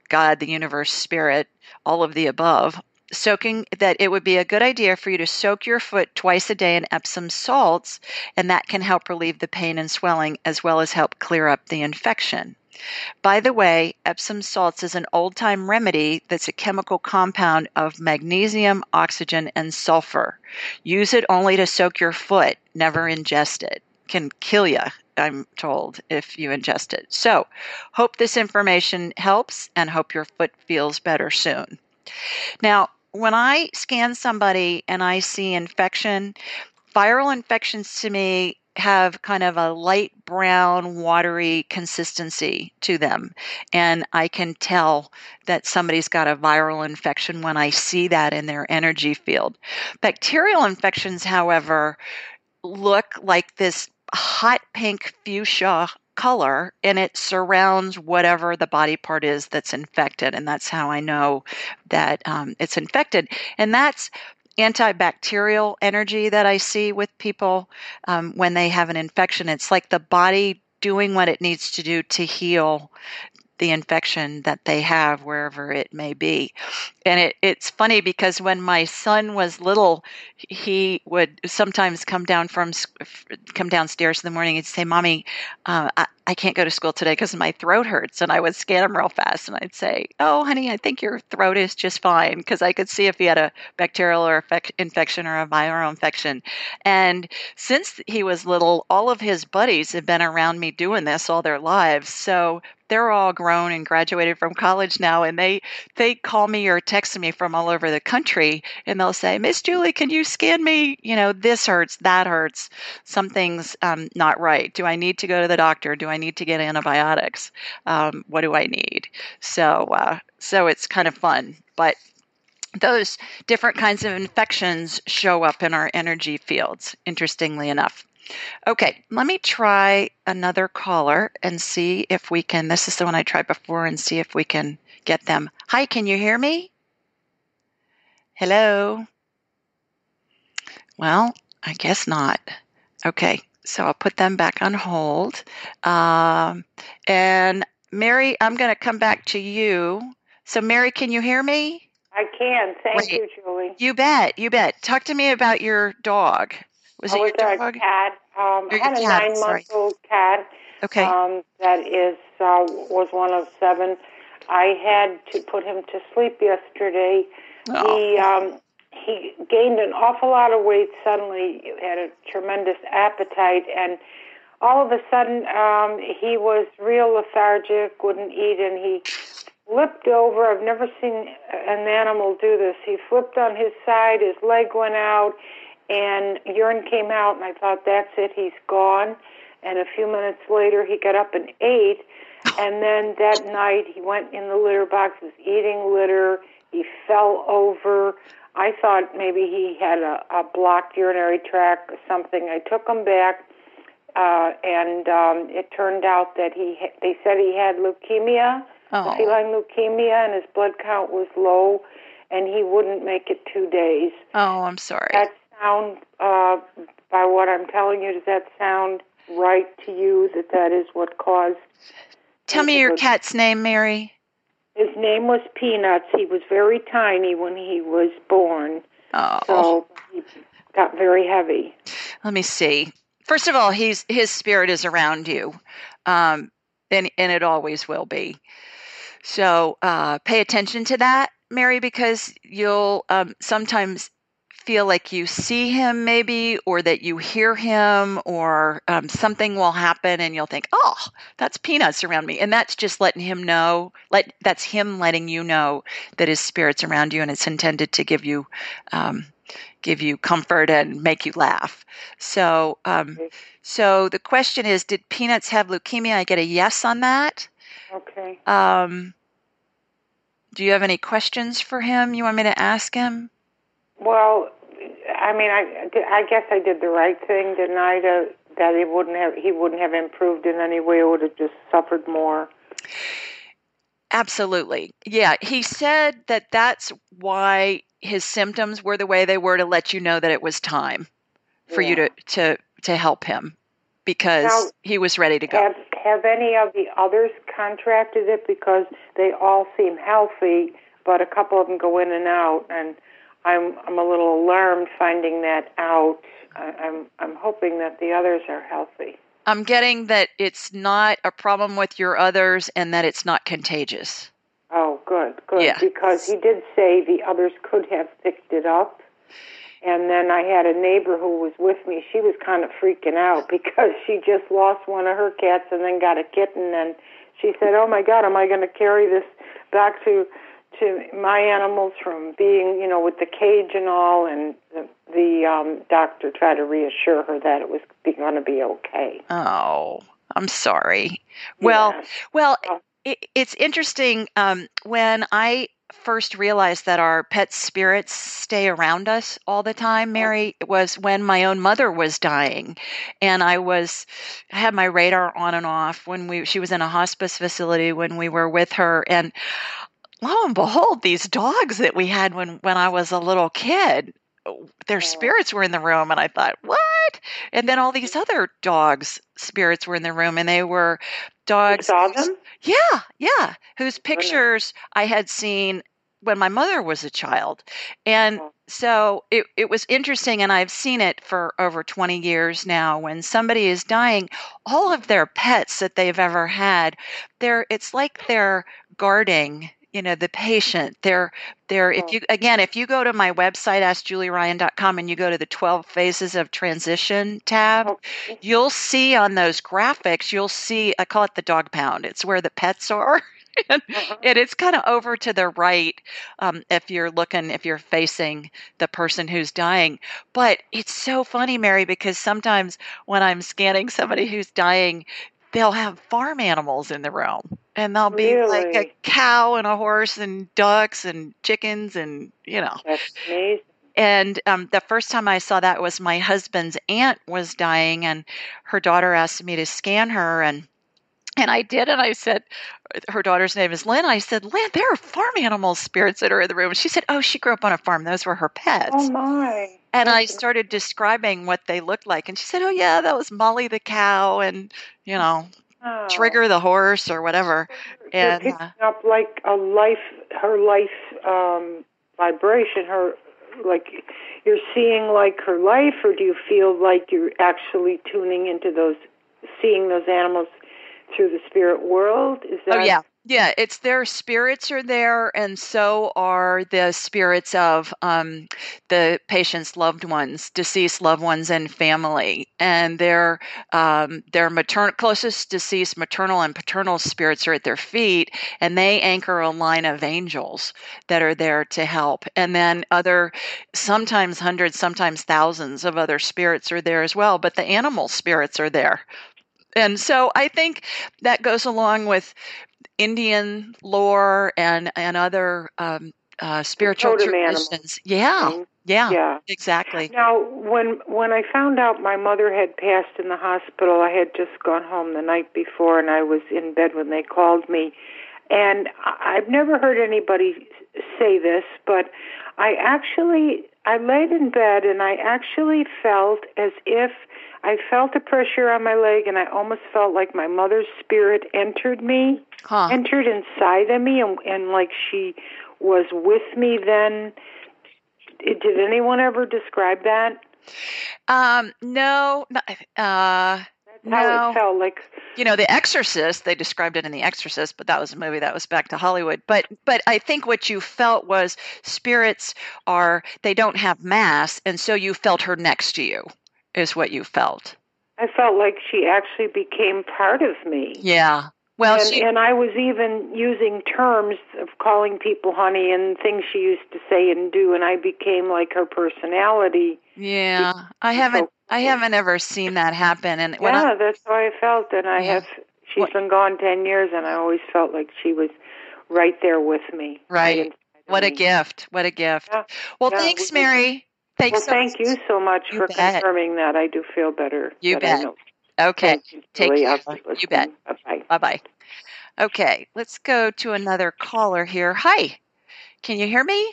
God, the universe, spirit, all of the above soaking that it would be a good idea for you to soak your foot twice a day in Epsom salts, and that can help relieve the pain and swelling as well as help clear up the infection. By the way, Epsom salts is an old time remedy that's a chemical compound of magnesium, oxygen, and sulfur. Use it only to soak your foot, never ingest it. Can kill you, I'm told, if you ingest it. So, hope this information helps and hope your foot feels better soon. Now, when I scan somebody and I see infection, viral infections to me have kind of a light brown, watery consistency to them. And I can tell that somebody's got a viral infection when I see that in their energy field. Bacterial infections, however, look like this hot pink fuchsia color and it surrounds whatever the body part is that's infected. And that's how I know that um, it's infected. And that's antibacterial energy that I see with people um, when they have an infection. It's like the body doing what it needs to do to heal the infection that they have wherever it may be. And it, it's funny because when my son was little, he would sometimes come down from come downstairs in the morning and say, "Mommy, uh, I, I can't go to school today because my throat hurts." And I would scan him real fast, and I'd say, "Oh, honey, I think your throat is just fine," because I could see if he had a bacterial or infection or a viral infection. And since he was little, all of his buddies have been around me doing this all their lives. So they're all grown and graduated from college now and they they call me or text me from all over the country and they'll say miss julie can you scan me? You know this hurts that hurts. Something's um, not right. Do i need to go to the doctor? Do i need to get antibiotics? Um, what do i need? So uh, so it's kind of fun but those different kinds of infections show up in our energy fields interestingly enough Okay, let me try another caller and see if we can. This is the one I tried before and see if we can get them. Hi, can you hear me? Hello? Well, I guess not. Okay, so I'll put them back on hold. Um, and Mary, I'm going to come back to you. So, Mary, can you hear me? I can. Thank Wait. you, Julie. You bet. You bet. Talk to me about your dog. Was oh, it your dog? cat. Um, I had a nine-month-old cat. Okay. Um, that is uh, was one of seven. I had to put him to sleep yesterday. Oh. He um, he gained an awful lot of weight suddenly. He had a tremendous appetite, and all of a sudden um, he was real lethargic, wouldn't eat, and he flipped over. I've never seen an animal do this. He flipped on his side. His leg went out and urine came out, and I thought, that's it, he's gone. and a few minutes later he got up and ate. And then that night he went in the litter box, was eating litter. He fell over. I thought maybe he had a, a blocked urinary tract or something. I took him back, uh, and um, it turned out that he ha- they said he had leukemia, Oh. feline leukemia, and his blood count was low, and he wouldn't make it two days. Oh, I'm sorry. That sound, uh, by what I'm telling you, does that sound right to you? That that is what caused? Tell me your cat's name, Mary. His name was Peanuts. He was very tiny when he was born, Oh, so he got very heavy. let me see. First of all, he's his spirit is around you, um, and and it always will be. So uh, pay attention to that, Mary, because you'll um, sometimes feel like you see him, maybe, or that you hear him, or um, something will happen, and you'll think, "Oh, that's peanuts around me," and that's just letting him know. Let that's him letting you know that his spirit's around you, and it's intended to give you. Um, give you comfort and make you laugh. So, um, so the question is, did Peanuts have leukemia? I get a yes on that. Okay. Um, do you have any questions for him? You want me to ask him? Well, I mean, I, I guess I did the right thing, didn't I? To, that he wouldn't have he wouldn't have improved in any way. Would have just suffered more. Absolutely. Yeah, he said that that's why his symptoms were the way they were to let you know that it was time for you to to to help him because Now, he was ready to go. Have have any of the others contracted it? Because they all seem healthy, but a couple of them go in and out, and I'm I'm a little alarmed finding that out. I, I'm I'm hoping that the others are healthy. I'm getting that it's not a problem with your others and that it's not contagious. Oh, good, good. Yeah. Because he did say the others could have picked it up. And then I had a neighbor who was with me. She was kind of freaking out (laughs) because she just lost one of her cats and then got a kitten. And she said, "Oh my God, am I going to carry this back to to my animals from being, you know, with the cage and all?" And the, the um, doctor tried to reassure her that it was going to be okay. Oh, I'm sorry. Well, Yes. well, Oh. it, it's interesting. Um, when I first realized that our pet spirits stay around us all the time, Mary, it was when my own mother was dying, and I was I had my radar on and off when we she was in a hospice facility when we were with her, and lo and behold, these dogs that we had when when I was a little kid. Their spirits were in the room, and I thought, "What?" And then all these other dogs' spirits were in the room, and they were You dogs. saw them? Yeah, yeah. Whose pictures I had seen when my mother was a child. And Oh. so it, it was interesting, and I've seen it for over 20 years now. When somebody is dying, all of their pets that they've ever had, they're it's like they're guarding you know the patient they're they're if Oh. you again if you go to my website askjulieryan.com and you go to the 12 phases of transition tab you'll see on those graphics you'll see i call it the dog pound it's where the pets are (laughs) and, Uh-huh. and it's kind of over to the right um, if you're looking if you're facing the person who's dying but it's so funny mary because sometimes when i'm scanning somebody who's dying they'll have farm animals in the room and they'll be like a cow and a horse and ducks and chickens and you know That's amazing. and um, the first time I saw that was my husband's aunt was dying, and her daughter asked me to scan her, and and I did, and I said, her daughter's name is Lynn. I said, Lynn, there are farm animal spirits that are in the room. And she said, Oh, she grew up on a farm. Those were her pets. Oh my. and I started describing what they looked like, and she said, Oh yeah, that was Molly the cow, and you know, Oh. Trigger the horse or whatever. You're And picking uh, up like a life, her life um, vibration. Her like you're seeing like her life, or do you feel like you're actually tuning into those, seeing those animals through the spirit world? Is that? Oh yeah. Yeah, it's their spirits are there, and so are the spirits of um, the patient's loved ones, deceased loved ones, and family. And their um, their maternal closest deceased maternal and paternal spirits are at their feet, and they anchor a line of angels that are there to help. And then other, sometimes hundreds, sometimes thousands of other spirits are there as well. But the animal spirits are there And so I think that goes along with Indian lore and and other um, uh, spiritual traditions. Yeah, thing. yeah, Yeah. exactly. Now, when when I found out my mother had passed in the hospital, I had just gone home the night before, and I was in bed when they called me. And I've never heard anybody say this, but I actually I laid in bed and I actually felt as if I felt a pressure on my leg, and I almost felt like my mother's spirit entered me, Huh. entered inside of me, and, and like she was with me. Then, did anyone ever describe that? Um, no, uh, no. it felt like you know the exorcist they described it in the exorcist but that was a movie that was back to hollywood but but i think what you felt was spirits are they don't have mass and so you felt her next to you is what you felt I felt like she actually became part of me. yeah well and, she, and I was even using terms of calling people honey and things she used to say and do, and I became like her personality. Yeah i haven't i haven't ever seen that happen and when yeah, I, that's how I felt, and I Yeah. have. She's What- been gone ten years, and I always felt like she was right there with me. Right. inside of what a gift what a gift Yeah. well Yeah, thanks we- mary thanks Well, so thank you so much You for bet. confirming that. I do feel better. You bet. okay you, Take Julie. care. You bet. Bye-bye. Bye bye. Okay, let's go to another caller here. Hi, can you hear me?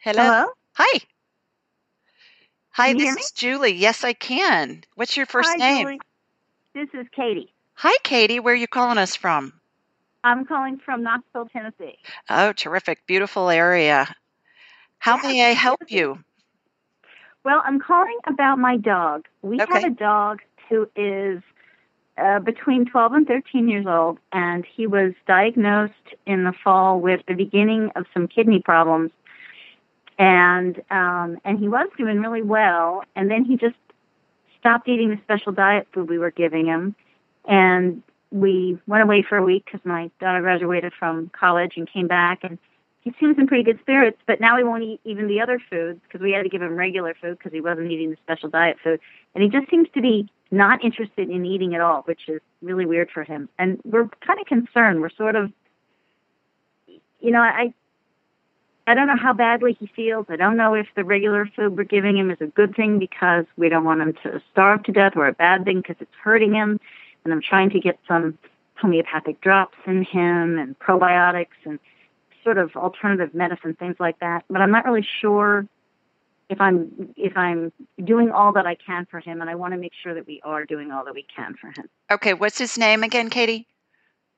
Hello. Hello? Hi. Hi, this is Julie. Yes, I can. What's your first Hi, name? Julie. This is Katie. Hi, Katie. Where are you calling us from? I'm calling from Knoxville, Tennessee. Oh, terrific. Beautiful area. How may I help you? Well, I'm calling about my dog. We have a dog who is uh, between 12 and 13 years old, and he was diagnosed in the fall with the beginning of some kidney problems. And um, and he was doing really well, and then he just stopped eating the special diet food we were giving him, and we went away for a week because my daughter graduated from college and came back, and he seems in pretty good spirits, but now he won't eat even the other foods because we had to give him regular food because he wasn't eating the special diet food. And he just seems to be not interested in eating at all, which is really weird for him. And we're kind of concerned. We're sort of, you know, I, I don't know how badly he feels. I don't know if the regular food we're giving him is a good thing because we don't want him to starve to death or a bad thing because it's hurting him. And I'm trying to get some homeopathic drops in him and probiotics and sort of alternative medicine, things like that. But I'm not really sure if I'm if I'm doing all that I can for him, and I want to make sure that we are doing all that we can for him. Okay, what's his name again, Katie?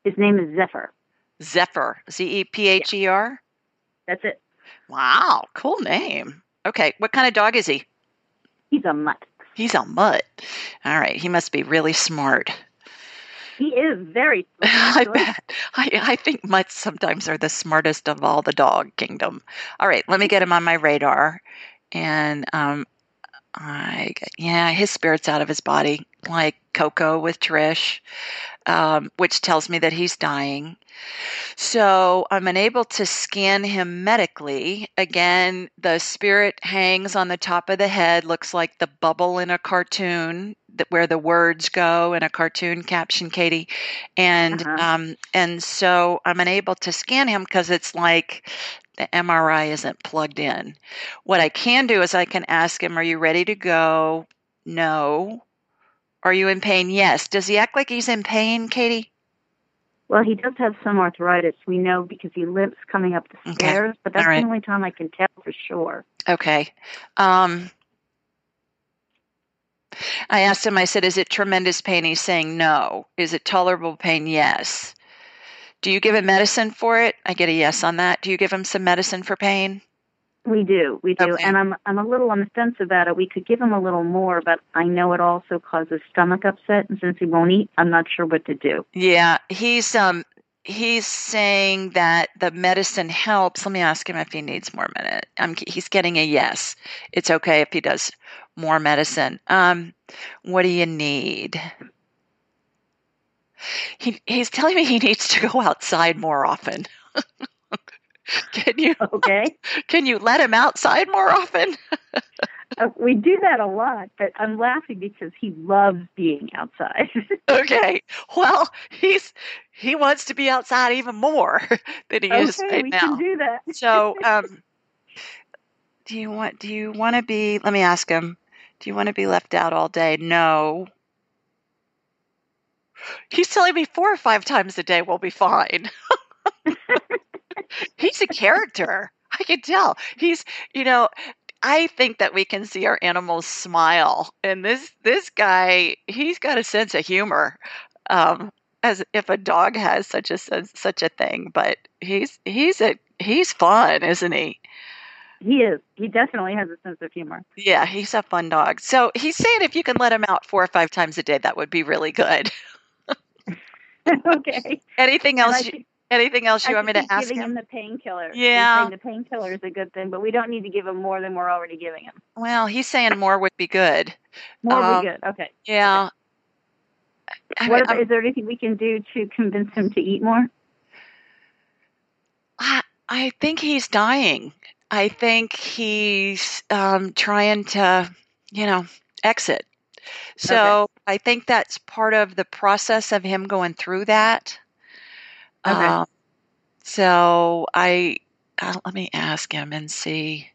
His name is Zephyr. Zephyr. Z E P H E R? That's it. Wow, cool name. Okay, what kind of dog is he? He's a mutt. He's a mutt. All right, he must be really smart. He is very. (laughs) I bet. I, I think mutts sometimes are the smartest of all the dog kingdom. All right, let me get him on my radar. And um, I yeah, his spirit's out of his body, like Coco with Trish, um, which tells me that he's dying. So I'm unable to scan him medically. Again, the spirit hangs on the top of the head, looks like the bubble in a cartoon that where the words go in a cartoon caption, Katie. And Uh-huh. um, and so I'm unable to scan him because it's like the MRI isn't plugged in. What I can do is I can ask him, "Are you ready to go?" No. Are you in pain? Yes. Does he act like he's in pain, Katie? Well, he does have some arthritis. We know because he limps coming up the Okay. stairs, but that's right. the only time I can tell for sure. Okay. Um, I asked him, I said, is it tremendous pain? He's saying no. Is it tolerable pain? Yes. Do you give him medicine for it? I get a yes on that. Do you give him some medicine for pain? We do, we do, Okay. and I'm I'm a little on the fence about it. We could give him a little more, but I know it also causes stomach upset, and since he won't eat, I'm not sure what to do. Yeah, he's um he's saying that the medicine helps. Let me ask him if he needs more minute. Um, he's getting a yes. It's okay if he does more medicine. Um, what do you need? He he's telling me he needs to go outside more often. (laughs) can you Okay. (laughs) can you let him outside more often? (laughs) Uh, we do that a lot, but I'm laughing because he loves being outside. okay. Well, he's he wants to be outside even more than he okay, is right we now. can do that. so, um, do you want do you want to be? Let me ask him. Do you want to be left out all day? No. He's telling me four or five times a day we'll be fine. (laughs) He's a character. I can tell. He's, you know, I think that we can see our animals smile, and this this guy, he's got a sense of humor, um, as if a dog has such a such a thing. But he's he's a he's fun, isn't he? He is. He definitely has a sense of humor. Yeah, he's a fun dog. So he's saying if you can let him out four or five times a day, that would be really good. (laughs) (laughs) okay. Anything I else? You, anything else you I want me to ask giving him? him the painkiller. Yeah. the painkiller is a good thing, but we don't need to give him more than we're already giving him. Well, he's saying more would be good. More Um, would be good. Okay. Yeah. I, What mean, about, is there anything we can do to convince him to eat more? I, I think he's dying. I think he's um, trying to, you know, exit. So I think that's part of the process of him going through that. Okay. Um, so I uh, let me ask him and see.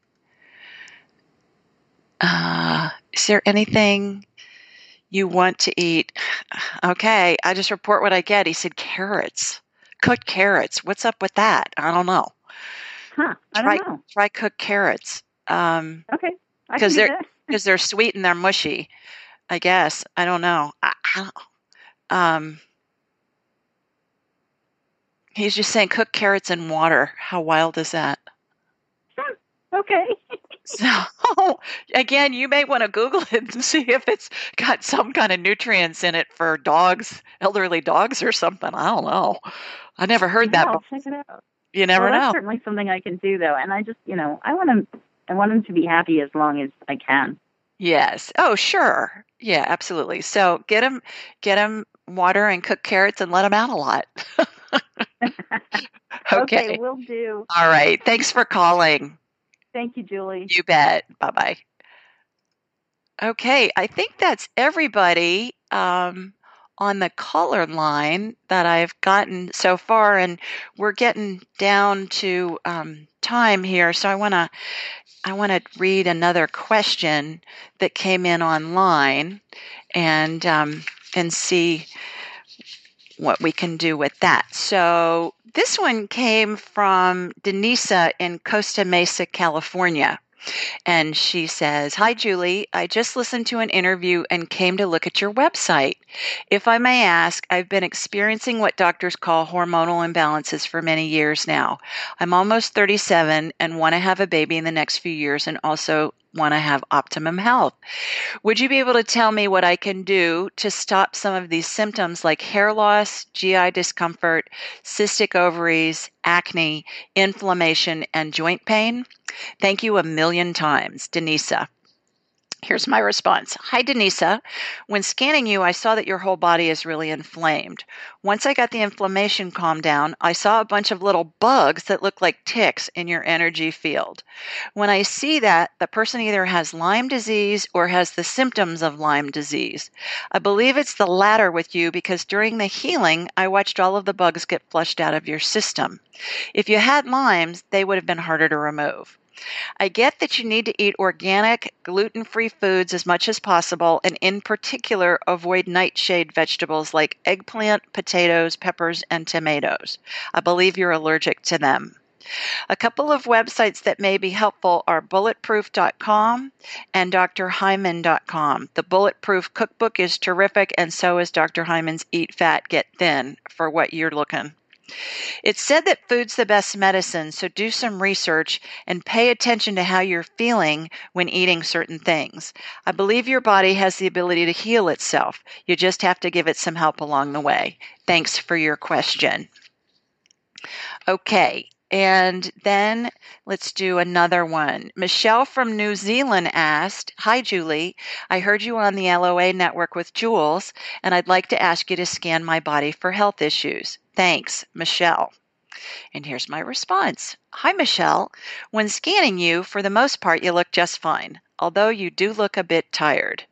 Uh, is there anything you want to eat? (sighs) Okay, I just report what I get. He said carrots, cooked carrots. What's up with that? I don't know. Huh. I Try don't know. try cooked carrots. Um, Okay. I 'Cause can do they're- because (laughs) they're sweet and they're mushy. I guess I don't know. I, I don't. Um, he's just saying cook carrots in water. How wild is that? Okay. (laughs) So (laughs) again, you may want to Google it and see if it's got some kind of nutrients in it for dogs, elderly dogs or something. I don't know. I never heard that. I'll before. check it out. You never well, know. That's certainly something I can do, though, and I just, you know, I want him. I want him to be happy as long as I can. Yes. Oh, sure. Yeah, absolutely. So get them, get them water and cook carrots and let them out a lot. (laughs) okay. we'll do. All right. Thanks for calling. Thank you, Julie. You bet. Bye bye. Okay. I think that's everybody um, on the color line that I've gotten so far. And we're getting down to um, time here. So I want to. I want to read another question that came in online, and um, and see what we can do with that. So this one came from Denisa in Costa Mesa, California. And she says, Hi, Julie. I just listened to an interview and came to look at your website. If I may ask, I've been experiencing what doctors call hormonal imbalances for many years now. I'm almost 37 and want to have a baby in the next few years and also want to have optimum health. Would you be able to tell me what I can do to stop some of these symptoms like hair loss, GI discomfort, cystic ovaries, acne, inflammation, and joint pain? Thank you a million times, Denisa. Here's my response. Hi, Denisa. When scanning you, I saw that your whole body is really inflamed. Once I got the inflammation calmed down, I saw a bunch of little bugs that look like ticks in your energy field. When I see that, the person either has Lyme disease or has the symptoms of Lyme disease. I believe it's the latter with you because during the healing, I watched all of the bugs get flushed out of your system. If you had Lyme's, they would have been harder to remove. I get that you need to eat organic, gluten free foods as much as possible, and in particular, avoid nightshade vegetables like eggplant, potatoes, peppers, and tomatoes. I believe you're allergic to them. A couple of websites that may be helpful are bulletproof.com and drhyman.com. The Bulletproof Cookbook is terrific, and so is Dr. Hyman's Eat Fat, Get Thin for what you're looking. It's said that food's the best medicine, so do some research and pay attention to how you're feeling when eating certain things. I believe your body has the ability to heal itself. You just have to give it some help along the way. Thanks for your question. Okay, and then let's do another one. Michelle from New Zealand asked Hi, Julie. I heard you on the LOA network with Jules, and I'd like to ask you to scan my body for health issues. Thanks, Michelle. And here's my response Hi, Michelle. When scanning you, for the most part, you look just fine. although you do look a bit tired.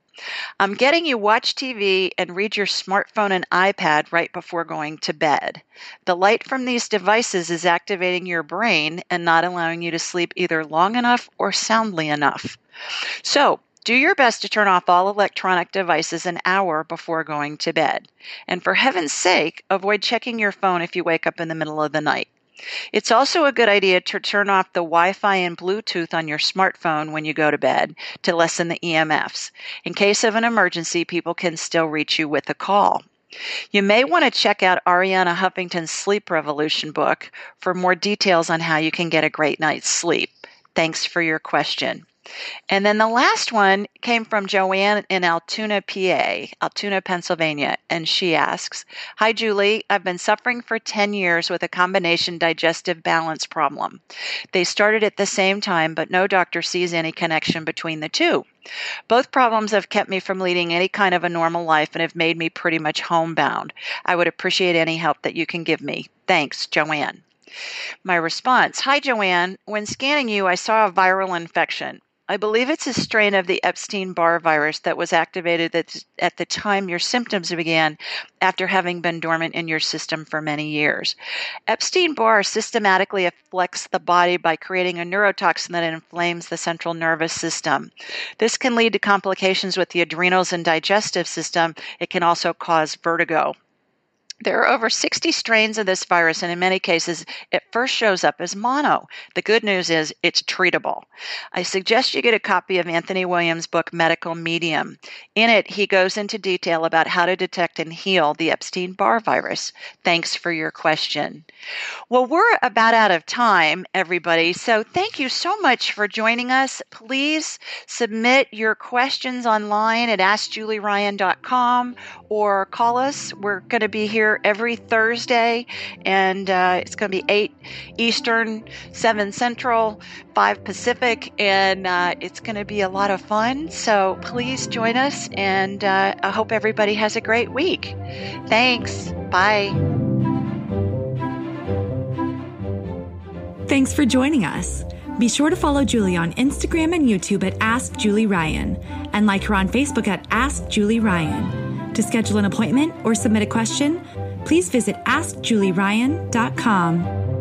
I'm getting you watch TV and read your smartphone and iPad right before going to bed. The light from these devices is activating your brain and not allowing you to sleep either long enough or soundly enough. So, do your best to turn off all electronic devices an hour before going to bed. And for heaven's sake, avoid checking your phone if you wake up in the middle of the night. It's also a good idea to turn off the Wi Fi and Bluetooth on your smartphone when you go to bed to lessen the EMFs. In case of an emergency, people can still reach you with a call. You may want to check out Arianna Huffington's Sleep Revolution book for more details on how you can get a great night's sleep. Thanks for your question. And then the last one came from Joanne in Altoona, PA, Altoona, Pennsylvania. And she asks Hi, Julie. I've been suffering for 10 years with a combination digestive balance problem. They started at the same time, but no doctor sees any connection between the two. Both problems have kept me from leading any kind of a normal life and have made me pretty much homebound. I would appreciate any help that you can give me. Thanks, Joanne. My response Hi, Joanne. When scanning you, I saw a viral infection. I believe it's a strain of the Epstein Barr virus that was activated at, the time your symptoms began after having been dormant in your system for many years. Epstein Barr systematically afflicts the body by creating a neurotoxin that inflames the central nervous system. This can lead to complications with the adrenals and digestive system. It can also cause vertigo. There are over 60 strains of this virus, and in many cases, it first shows up as mono. The good news is it's treatable. I suggest you get a copy of Anthony Williams' book, Medical Medium. In it, he goes into detail about how to detect and heal the Epstein Barr virus. Thanks for your question. Well, we're about out of time, everybody, so thank you so much for joining us. Please submit your questions online at AskJulieRyan.com or call us. We're going to be here every Thursday, and uh, it's going to be 8 Eastern, 7 Central, 5 Pacific, and uh, it's going to be a lot of fun. So please join us, and uh, I hope everybody has a great week. Thanks. Bye. Thanks for joining us. Be sure to follow Julie on Instagram and YouTube at Ask Julie Ryan and like her on Facebook at Ask Julie Ryan. To schedule an appointment or submit a question, please visit AskJulieRyan.com.